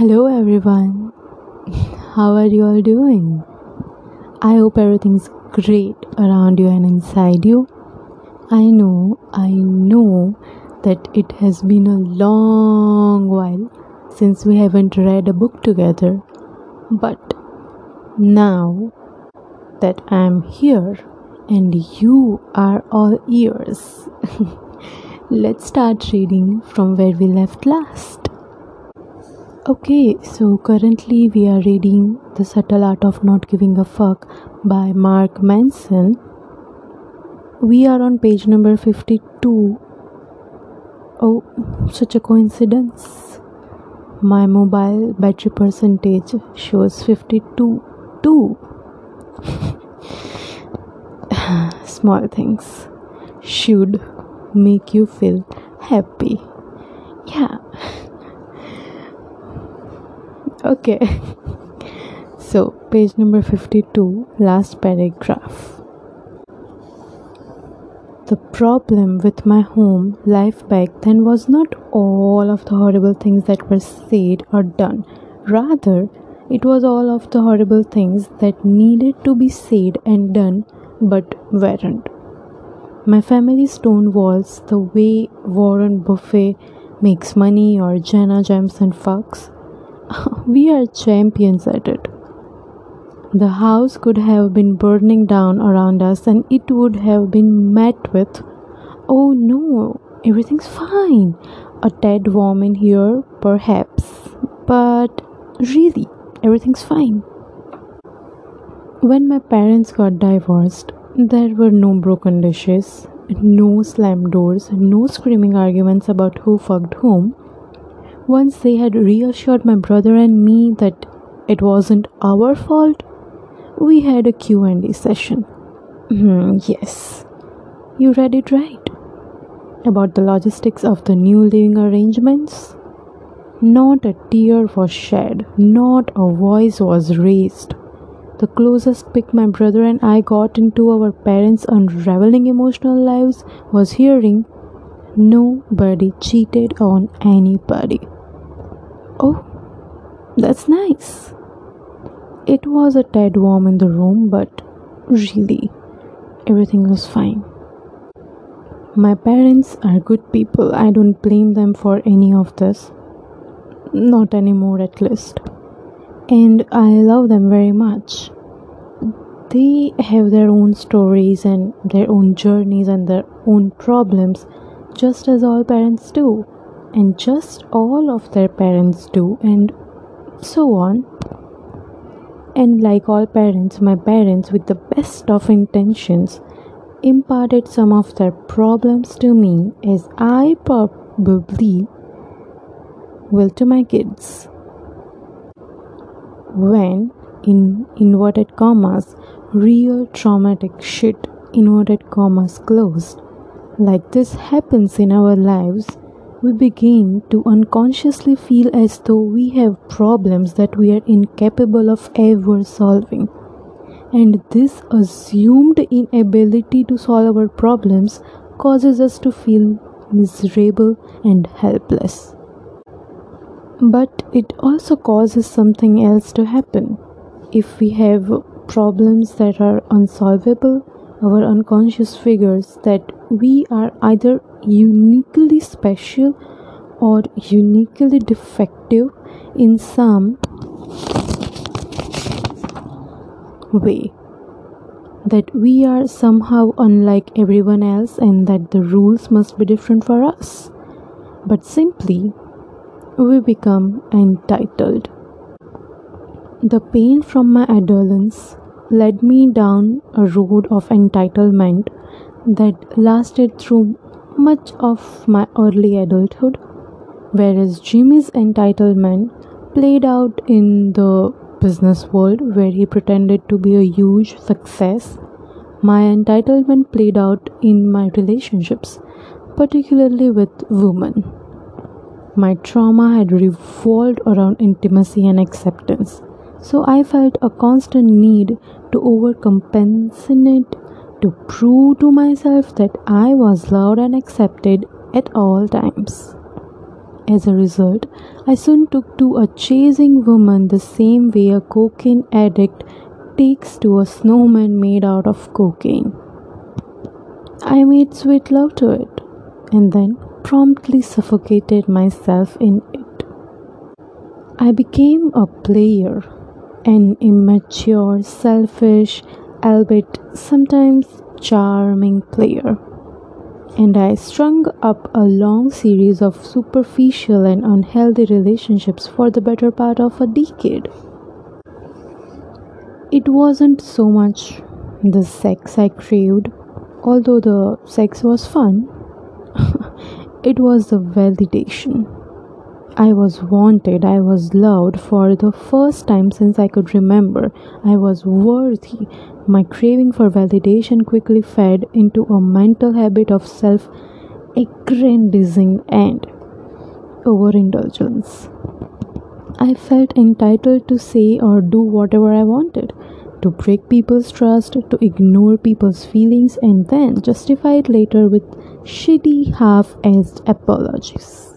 Hello, everyone. How are you all doing? I hope everything's great around you and inside you. I know, I know that it has been a long while since we haven't read a book together, but now that I'm here and you are all ears, let's start reading from where we left last. Okay, so currently we are reading The Subtle Art of Not Giving a Fuck by Mark Manson. We are on page number 52. Oh, such a coincidence. My mobile battery percentage shows 52 too. Small things should make you feel happy. Yeah. Okay. so, page number 52, last paragraph. The problem with my home life back then was not all of the horrible things that were said or done. Rather, it was all of the horrible things that needed to be said and done but weren't. My family's stone walls, the way Warren Buffett makes money or Jenna Jameson fucks, we are champions at it. The house could have been burning down around us, and it would have been met with, Oh no, everything's fine. A tad warm in here, perhaps, but really, everything's fine. When my parents got divorced, there were no broken dishes, no slammed doors, no screaming arguments about who fucked whom. Once they had reassured my brother and me that it wasn't our fault, we had a Q&A session. Hmm, yes, you read it right. About the logistics of the new living arrangements. Not a tear was shed, not a voice was raised. The closest pick my brother and I got into our parents' unraveling emotional lives was hearing nobody cheated on anybody. Oh, that's nice. It was a tad warm in the room, but really, everything was fine. My parents are good people. I don't blame them for any of this. Not anymore, at least. And I love them very much. They have their own stories and their own journeys and their own problems, just as all parents do and just all of their parents do, and so on. And like all parents, my parents, with the best of intentions, imparted some of their problems to me as I probably will to my kids. When, in inverted commas, real traumatic shit, inverted commas closed, like this happens in our lives, we begin to unconsciously feel as though we have problems that we are incapable of ever solving. And this assumed inability to solve our problems causes us to feel miserable and helpless. But it also causes something else to happen. If we have problems that are unsolvable, our unconscious figures that we are either uniquely special or uniquely defective in some way. That we are somehow unlike everyone else and that the rules must be different for us. But simply we become entitled. The pain from my adolescence led me down a road of entitlement that lasted through much of my early adulthood, whereas Jimmy's entitlement played out in the business world where he pretended to be a huge success. My entitlement played out in my relationships, particularly with women. My trauma had revolved around intimacy and acceptance, so I felt a constant need to overcompensate to prove to myself that I was loved and accepted at all times. As a result, I soon took to a chasing woman the same way a cocaine addict takes to a snowman made out of cocaine. I made sweet love to it and then promptly suffocated myself in it. I became a player, an immature, selfish, albeit sometimes charming player. And I strung up a long series of superficial and unhealthy relationships for the better part of a decade. It wasn't so much the sex I craved, although the sex was fun, it was the validation. I was wanted, I was loved for the first time since I could remember. I was worthy. My craving for validation quickly fed into a mental habit of self aggrandizing and overindulgence. I felt entitled to say or do whatever I wanted, to break people's trust, to ignore people's feelings, and then justify it later with shitty half assed apologies.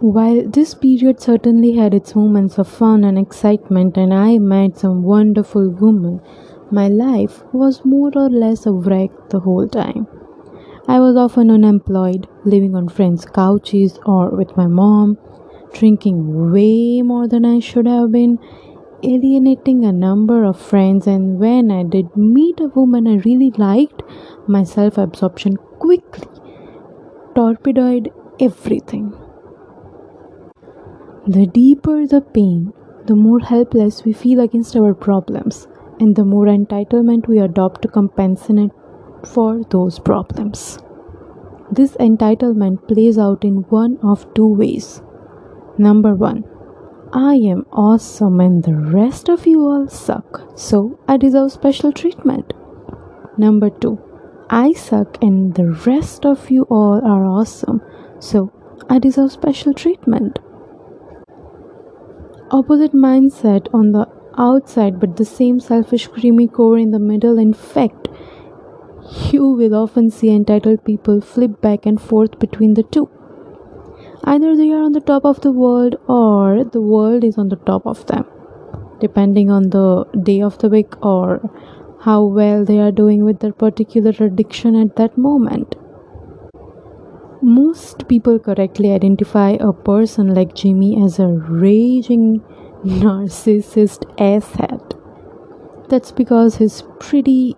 While this period certainly had its moments of fun and excitement, and I met some wonderful women, my life was more or less a wreck the whole time. I was often unemployed, living on friends' couches or with my mom, drinking way more than I should have been, alienating a number of friends, and when I did meet a woman I really liked, my self absorption quickly torpedoed everything. The deeper the pain, the more helpless we feel against our problems, and the more entitlement we adopt to compensate for those problems. This entitlement plays out in one of two ways. Number one, I am awesome and the rest of you all suck, so I deserve special treatment. Number two, I suck and the rest of you all are awesome, so I deserve special treatment opposite mindset on the outside but the same selfish creamy core in the middle. In fact you will often see entitled people flip back and forth between the two. Either they are on the top of the world or the world is on the top of them depending on the day of the week or how well they are doing with their particular addiction at that moment. Most people correctly identify a person like Jimmy as a raging narcissist asshat. That's because he's pretty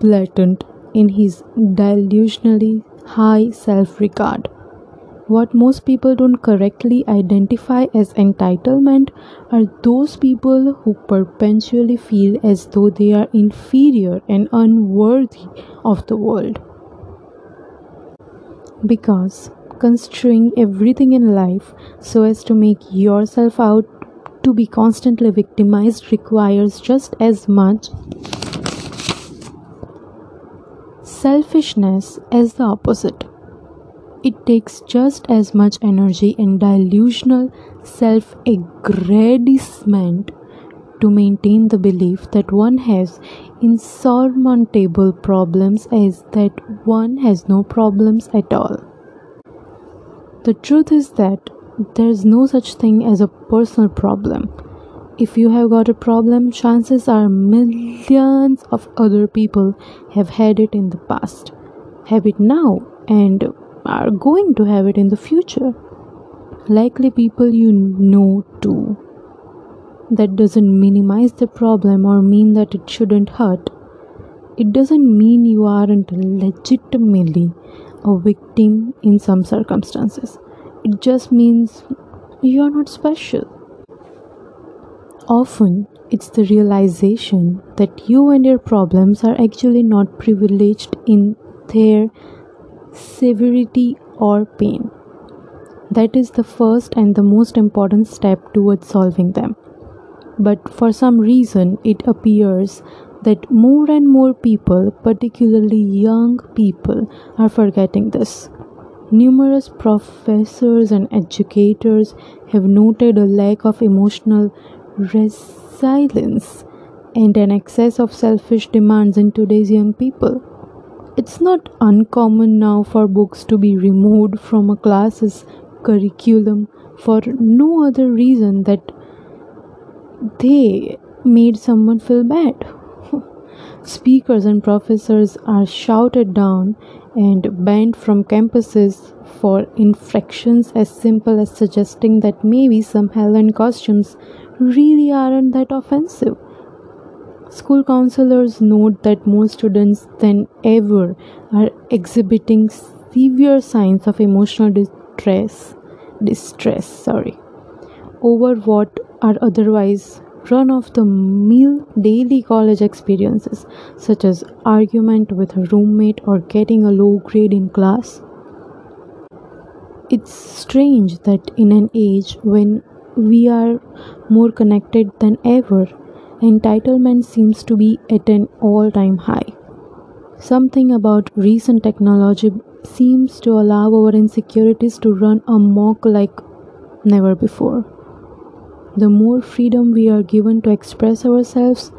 blatant in his delusionally high self regard. What most people don't correctly identify as entitlement are those people who perpetually feel as though they are inferior and unworthy of the world because construing everything in life so as to make yourself out to be constantly victimized requires just as much selfishness as the opposite. It takes just as much energy and delusional self aggrandizement to maintain the belief that one has insurmountable problems as that one has no problems at all. The truth is that there is no such thing as a personal problem. If you have got a problem, chances are millions of other people have had it in the past, have it now, and are going to have it in the future. Likely people you know too that doesn't minimize the problem or mean that it shouldn't hurt. It doesn't mean you aren't legitimately a victim in some circumstances. It just means you're not special. Often, it's the realization that you and your problems are actually not privileged in their severity or pain. That is the first and the most important step towards solving them but for some reason it appears that more and more people, particularly young people, are forgetting this. Numerous professors and educators have noted a lack of emotional resilience and an excess of selfish demands in today's young people. It's not uncommon now for books to be removed from a class's curriculum for no other reason that they made someone feel bad. Speakers and professors are shouted down and banned from campuses for infractions as simple as suggesting that maybe some Halloween costumes really aren't that offensive. School counselors note that more students than ever are exhibiting severe signs of emotional distress distress sorry over what are otherwise run of the mill daily college experiences such as argument with a roommate or getting a low grade in class it's strange that in an age when we are more connected than ever entitlement seems to be at an all time high. Something about recent technology seems to allow our insecurities to run amok like never before. The more freedom we are given to express ourselves,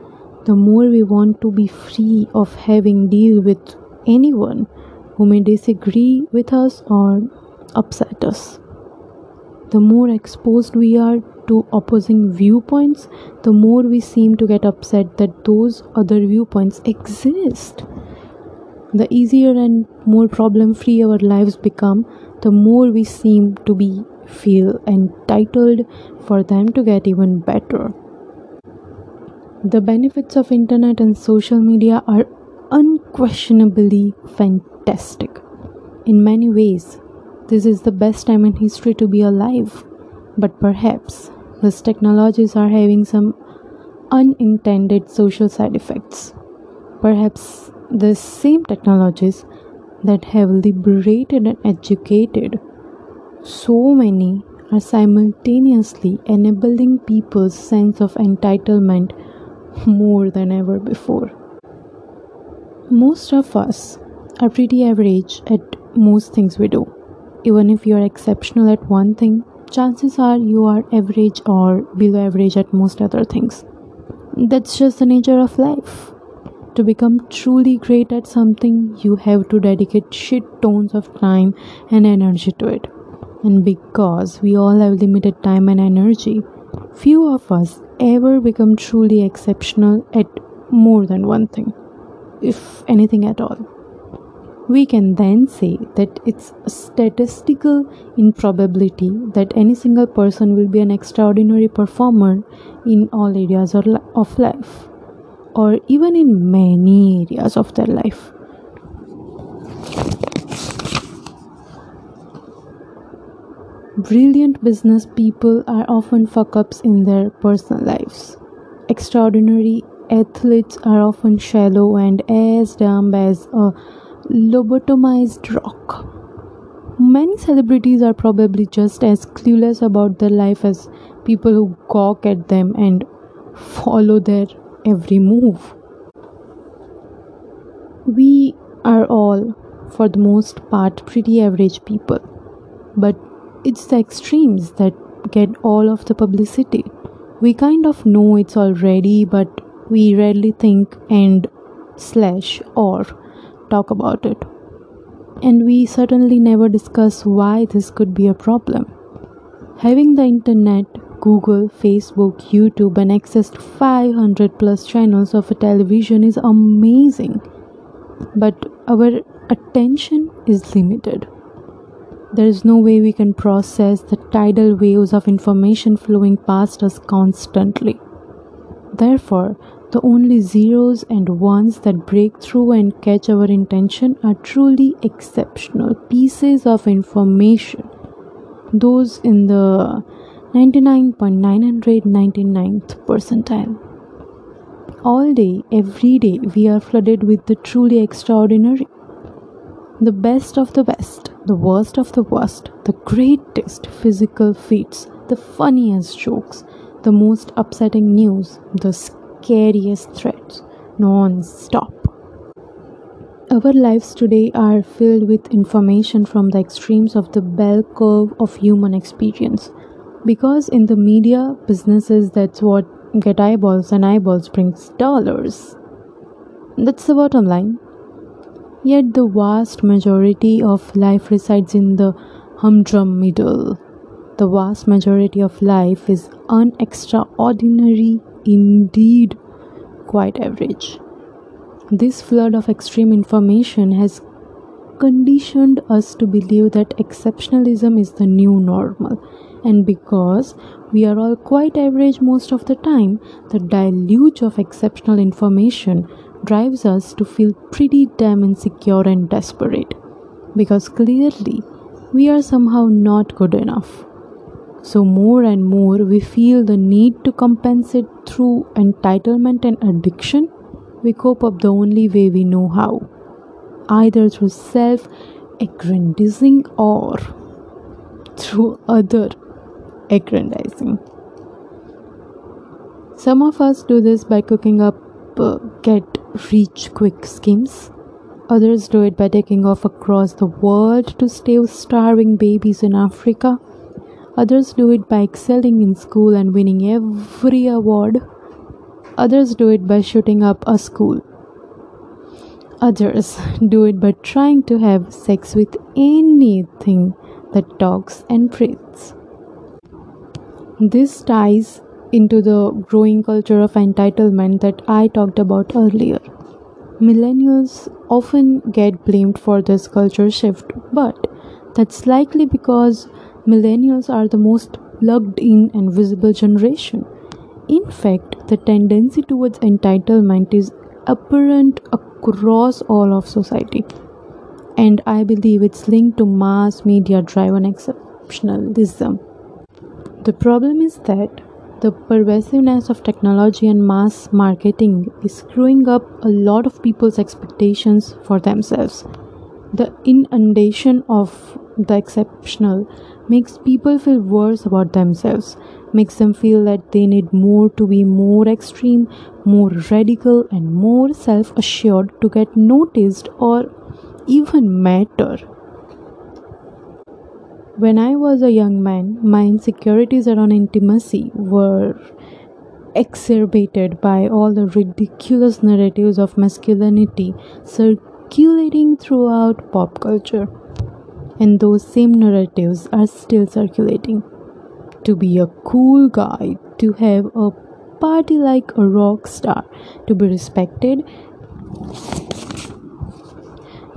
the more we want to be free of having deal with anyone who may disagree with us or upset us. The more exposed we are to opposing viewpoints, the more we seem to get upset that those other viewpoints exist. The easier and more problem free our lives become, the more we seem to be feel entitled for them to get even better. The benefits of internet and social media are unquestionably fantastic. In many ways, this is the best time in history to be alive. But perhaps these technologies are having some unintended social side effects. Perhaps the same technologies that have liberated and educated so many are simultaneously enabling people's sense of entitlement more than ever before. Most of us are pretty average at most things we do. Even if you are exceptional at one thing, chances are you are average or below average at most other things. That's just the nature of life. To become truly great at something, you have to dedicate shit tons of time and energy to it. And because we all have limited time and energy, few of us ever become truly exceptional at more than one thing, if anything at all we can then say that it's a statistical improbability that any single person will be an extraordinary performer in all areas of life or even in many areas of their life. Brilliant business people are often fuck ups in their personal lives. Extraordinary athletes are often shallow and as dumb as a lobotomized rock. Many celebrities are probably just as clueless about their life as people who gawk at them and follow their every move. We are all, for the most part, pretty average people, but it's the extremes that get all of the publicity. We kind of know it's already, but we rarely think and slash or talk about it. And we certainly never discuss why this could be a problem. Having the internet, Google, Facebook, YouTube, and access to 500 plus channels of a television is amazing. But our attention is limited. There is no way we can process the tidal waves of information flowing past us constantly. Therefore, the only zeros and ones that break through and catch our attention are truly exceptional pieces of information. Those in the 99.999th percentile. All day, every day, we are flooded with the truly extraordinary. The best of the best, the worst of the worst, the greatest physical feats, the funniest jokes, the most upsetting news, the scariest threats non stop. Our lives today are filled with information from the extremes of the bell curve of human experience. Because in the media, businesses, that's what get eyeballs, and eyeballs brings dollars. That's the bottom line. Yet the vast majority of life resides in the humdrum middle. The vast majority of life is unextraordinary, indeed, quite average. This flood of extreme information has conditioned us to believe that exceptionalism is the new normal. And because we are all quite average most of the time, the deluge of exceptional information drives us to feel pretty damn insecure and desperate. Because clearly, we are somehow not good enough. So, more and more, we feel the need to compensate through entitlement and addiction. We cope up the only way we know how, either through self aggrandizing or through other aggrandizing. Some of us do this by cooking up uh, get rich quick schemes. Others do it by taking off across the world to save starving babies in Africa. Others do it by excelling in school and winning every award. Others do it by shooting up a school. Others do it by trying to have sex with anything that talks and breathes. This ties into the growing culture of entitlement that I talked about earlier. Millennials often get blamed for this culture shift, but that's likely because millennials are the most plugged in and visible generation. In fact, the tendency towards entitlement is apparent across all of society, and I believe it's linked to mass media driven exceptionalism. The problem is that the pervasiveness of technology and mass marketing is screwing up a lot of people's expectations for themselves. The inundation of the exceptional makes people feel worse about themselves, makes them feel that they need more to be more extreme, more radical, and more self assured to get noticed or even matter. When I was a young man, my insecurities around intimacy were exacerbated by all the ridiculous narratives of masculinity circulating throughout pop culture and those same narratives are still circulating. To be a cool guy, to have a party like a rock star, to be respected,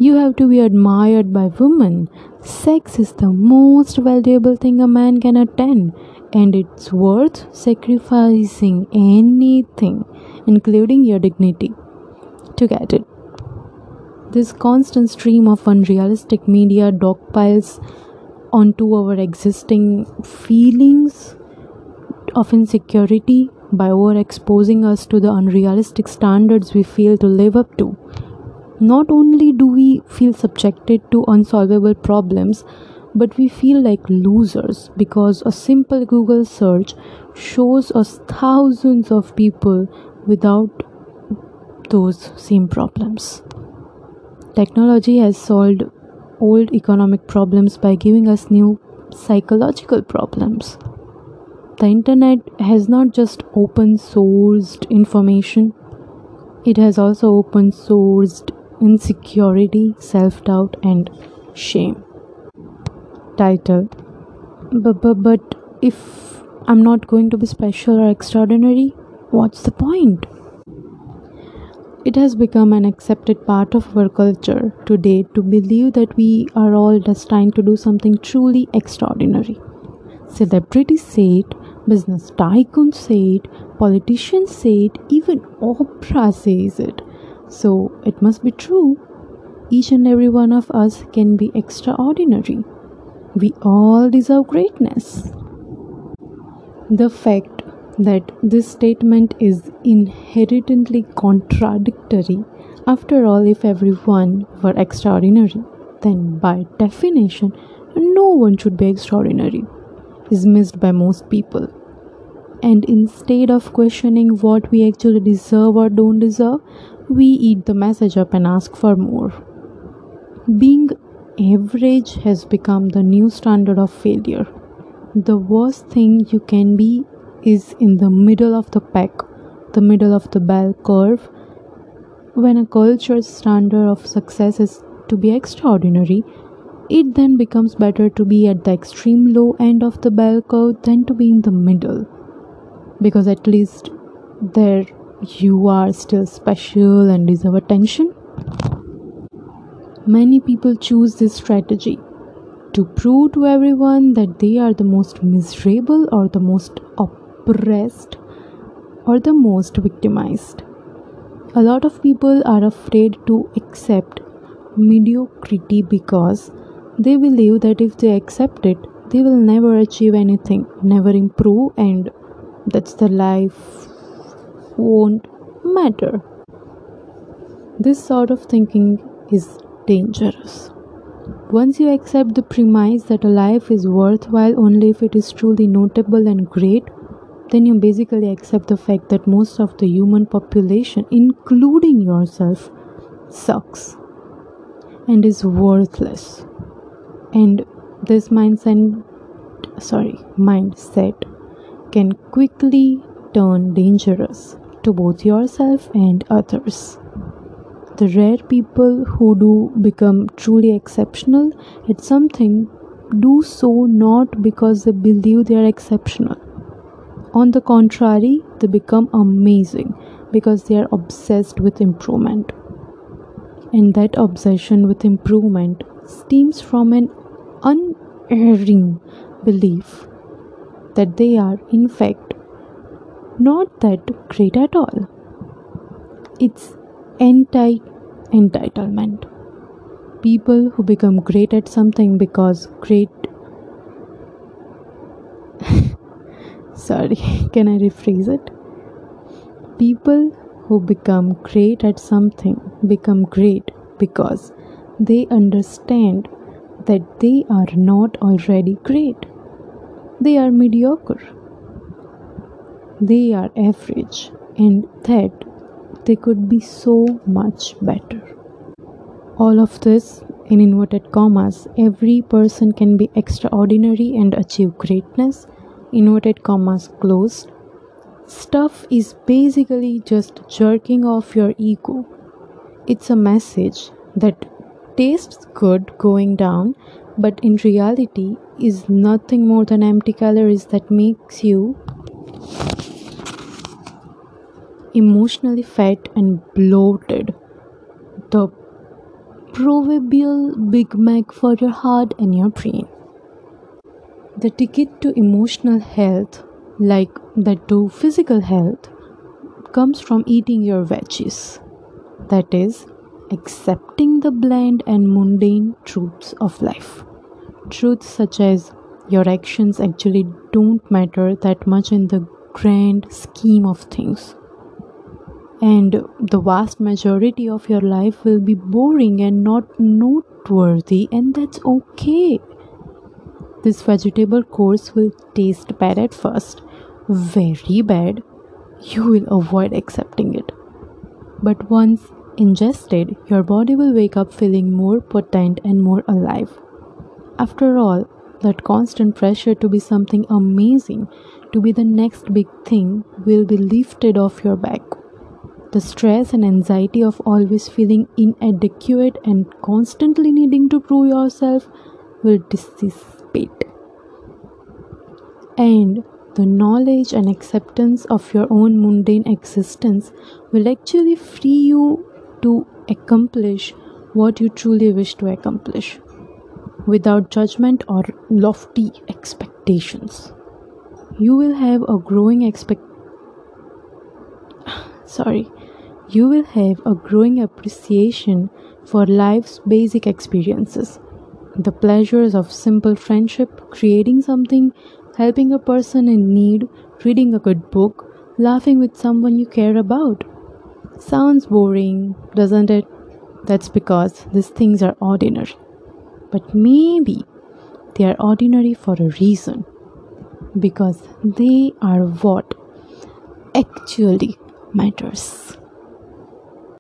you have to be admired by women. Sex is the most valuable thing a man can attend, and it's worth sacrificing anything, including your dignity, to get it. This constant stream of unrealistic media dogpiles onto our existing feelings of insecurity by overexposing us to the unrealistic standards we fail to live up to. Not only do we feel subjected to unsolvable problems, but we feel like losers because a simple Google search shows us thousands of people without those same problems. Technology has solved old economic problems by giving us new psychological problems. The internet has not just open sourced information, it has also open sourced insecurity, self doubt, and shame. Title but, if I'm not going to be special or extraordinary, what's the point? It has become an accepted part of our culture today to believe that we are all destined to do something truly extraordinary. Celebrities say it, business tycoons say it, politicians say it, even Oprah says it. So it must be true. Each and every one of us can be extraordinary. We all deserve greatness. The fact that this statement is inherently contradictory. After all, if everyone were extraordinary, then by definition, no one should be extraordinary, is missed by most people. And instead of questioning what we actually deserve or don't deserve, we eat the message up and ask for more. Being average has become the new standard of failure. The worst thing you can be is in the middle of the pack, the middle of the bell curve. When a culture's standard of success is to be extraordinary, it then becomes better to be at the extreme low end of the bell curve than to be in the middle because at least there you are still special and deserve attention. Many people choose this strategy to prove to everyone that they are the most miserable or the most oppressed or the most victimized. A lot of people are afraid to accept mediocrity because they believe that if they accept it, they will never achieve anything, never improve, and that's the life won't matter. This sort of thinking is dangerous. Once you accept the premise that a life is worthwhile only if it is truly notable and great, then you basically accept the fact that most of the human population, including yourself, sucks and is worthless. And this mindset sorry mindset can quickly turn dangerous to both yourself and others. The rare people who do become truly exceptional at something do so not because they believe they are exceptional. On the contrary, they become amazing because they are obsessed with improvement. And that obsession with improvement stems from an unerring belief that they are, in fact, not that great at all. It's anti entitlement. People who become great at something because great. Sorry, can I rephrase it? People who become great at something become great because they understand that they are not already great. They are mediocre they are average and that they could be so much better. All of this, in inverted commas, every person can be extraordinary and achieve greatness, inverted commas closed. Stuff is basically just jerking off your ego. It's a message that tastes good going down, but in reality is nothing more than empty calories that makes you emotionally fat and bloated. The proverbial Big Mac for your heart and your brain. The ticket to emotional health, like that to physical health, comes from eating your veggies. That is, accepting the bland and mundane truths of life. Truths such as your actions actually don't matter that much in the grand scheme of things and the vast majority of your life will be boring and not noteworthy, and that's okay. This vegetable course will taste bad at first, very bad. You will avoid accepting it. But once ingested, your body will wake up feeling more potent and more alive. After all, that constant pressure to be something amazing, to be the next big thing, will be lifted off your back the stress and anxiety of always feeling inadequate and constantly needing to prove yourself will dissipate. And the knowledge and acceptance of your own mundane existence will actually free you to accomplish what you truly wish to accomplish without judgment or lofty expectations. You will have a growing expect sorry you will have a growing appreciation for life's basic experiences the pleasures of simple friendship, creating something, helping a person in need, reading a good book, laughing with someone you care about. Sounds boring, doesn't it? That's because these things are ordinary. But maybe they are ordinary for a reason. Because they are what actually matters.